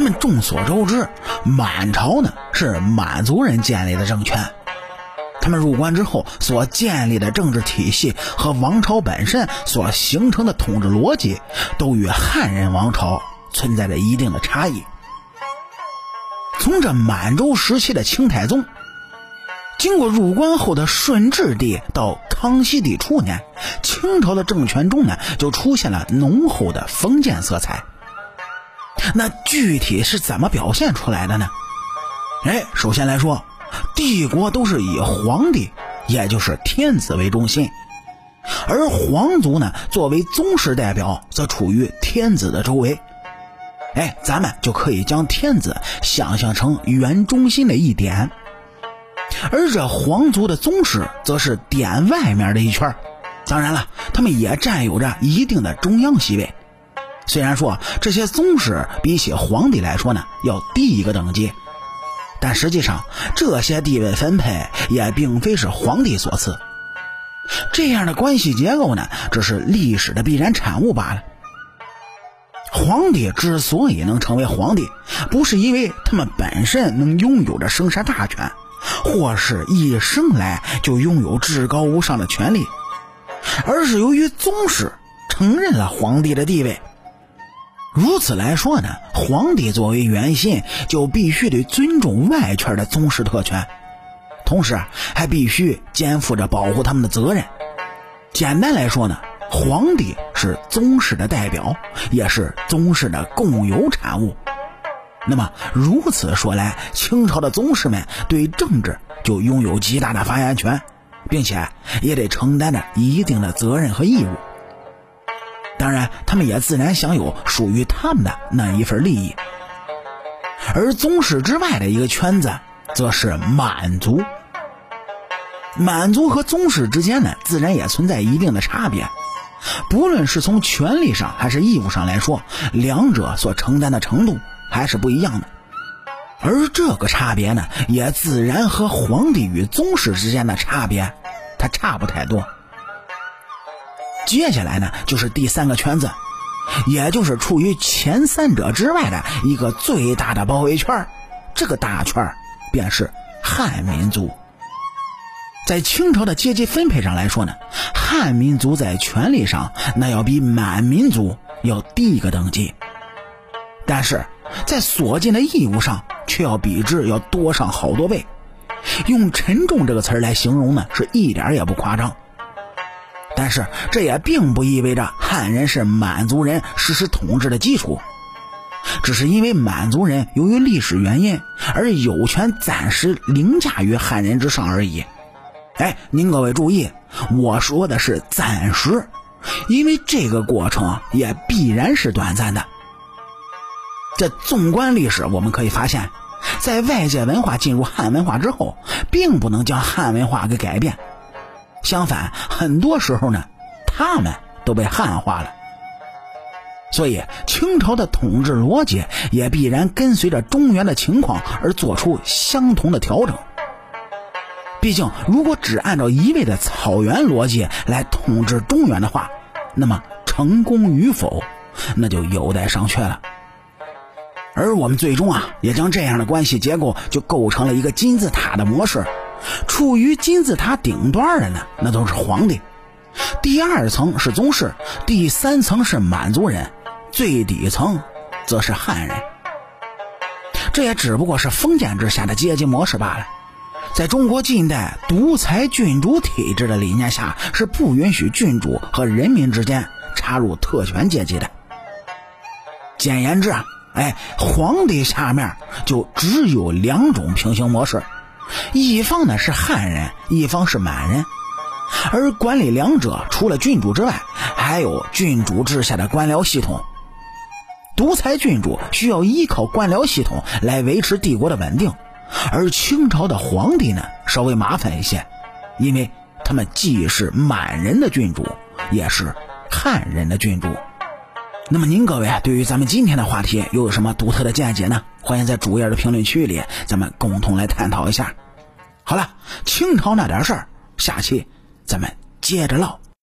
咱们众所周知，满朝呢是满族人建立的政权，他们入关之后所建立的政治体系和王朝本身所形成的统治逻辑，都与汉人王朝存在着一定的差异。从这满洲时期的清太宗，经过入关后的顺治帝到康熙帝初年，清朝的政权中呢就出现了浓厚的封建色彩。那具体是怎么表现出来的呢？哎，首先来说，帝国都是以皇帝，也就是天子为中心，而皇族呢作为宗室代表，则处于天子的周围。哎，咱们就可以将天子想象成圆中心的一点，而这皇族的宗室则是点外面的一圈。当然了，他们也占有着一定的中央席位。虽然说这些宗室比起皇帝来说呢要低一个等级，但实际上这些地位分配也并非是皇帝所赐。这样的关系结构呢，只是历史的必然产物罢了。皇帝之所以能成为皇帝，不是因为他们本身能拥有着生杀大权，或是一生来就拥有至高无上的权力，而是由于宗室承认了皇帝的地位。如此来说呢，皇帝作为元心，就必须得尊重外圈的宗室特权，同时还必须肩负着保护他们的责任。简单来说呢。皇帝是宗室的代表，也是宗室的共有产物。那么如此说来，清朝的宗室们对政治就拥有极大的发言权，并且也得承担着一定的责任和义务。当然，他们也自然享有属于他们的那一份利益。而宗室之外的一个圈子，则是满族。满族和宗室之间呢，自然也存在一定的差别。不论是从权力上还是义务上来说，两者所承担的程度还是不一样的。而这个差别呢，也自然和皇帝与宗室之间的差别，它差不太多。接下来呢，就是第三个圈子，也就是处于前三者之外的一个最大的包围圈这个大圈便是汉民族。在清朝的阶级分配上来说呢。汉民族在权力上那要比满民族要低一个等级，但是在所尽的义务上却要比之要多上好多倍。用沉重这个词来形容呢，是一点也不夸张。是这也并不意味着汉人是满族人实施统治的基础，只是因为满族人由于历史原因而有权暂时凌驾于汉人之上而已。哎，您各位注意，我说的是暂时，因为这个过程也必然是短暂的。这纵观历史，我们可以发现，在外界文化进入汉文化之后，并不能将汉文化给改变，相反，很多时候呢，他们都被汉化了。所以，清朝的统治逻辑也必然跟随着中原的情况而做出相同的调整。毕竟，如果只按照一味的草原逻辑来统治中原的话，那么成功与否，那就有待商榷了。而我们最终啊，也将这样的关系结构就构成了一个金字塔的模式。处于金字塔顶端的呢，那都是皇帝；第二层是宗室；第三层是满族人；最底层则是汉人。这也只不过是封建之下的阶级模式罢了。在中国近代独裁君主体制的理念下，是不允许君主和人民之间插入特权阶级的。简言之啊，哎，皇帝下面就只有两种平行模式，一方呢是汉人，一方是满人，而管理两者除了郡主之外，还有郡主之下的官僚系统。独裁郡主需要依靠官僚系统来维持帝国的稳定。而清朝的皇帝呢，稍微麻烦一些，因为他们既是满人的郡主，也是汉人的郡主。那么您各位对于咱们今天的话题又有什么独特的见解呢？欢迎在主页的评论区里，咱们共同来探讨一下。好了，清朝那点事儿，下期咱们接着唠。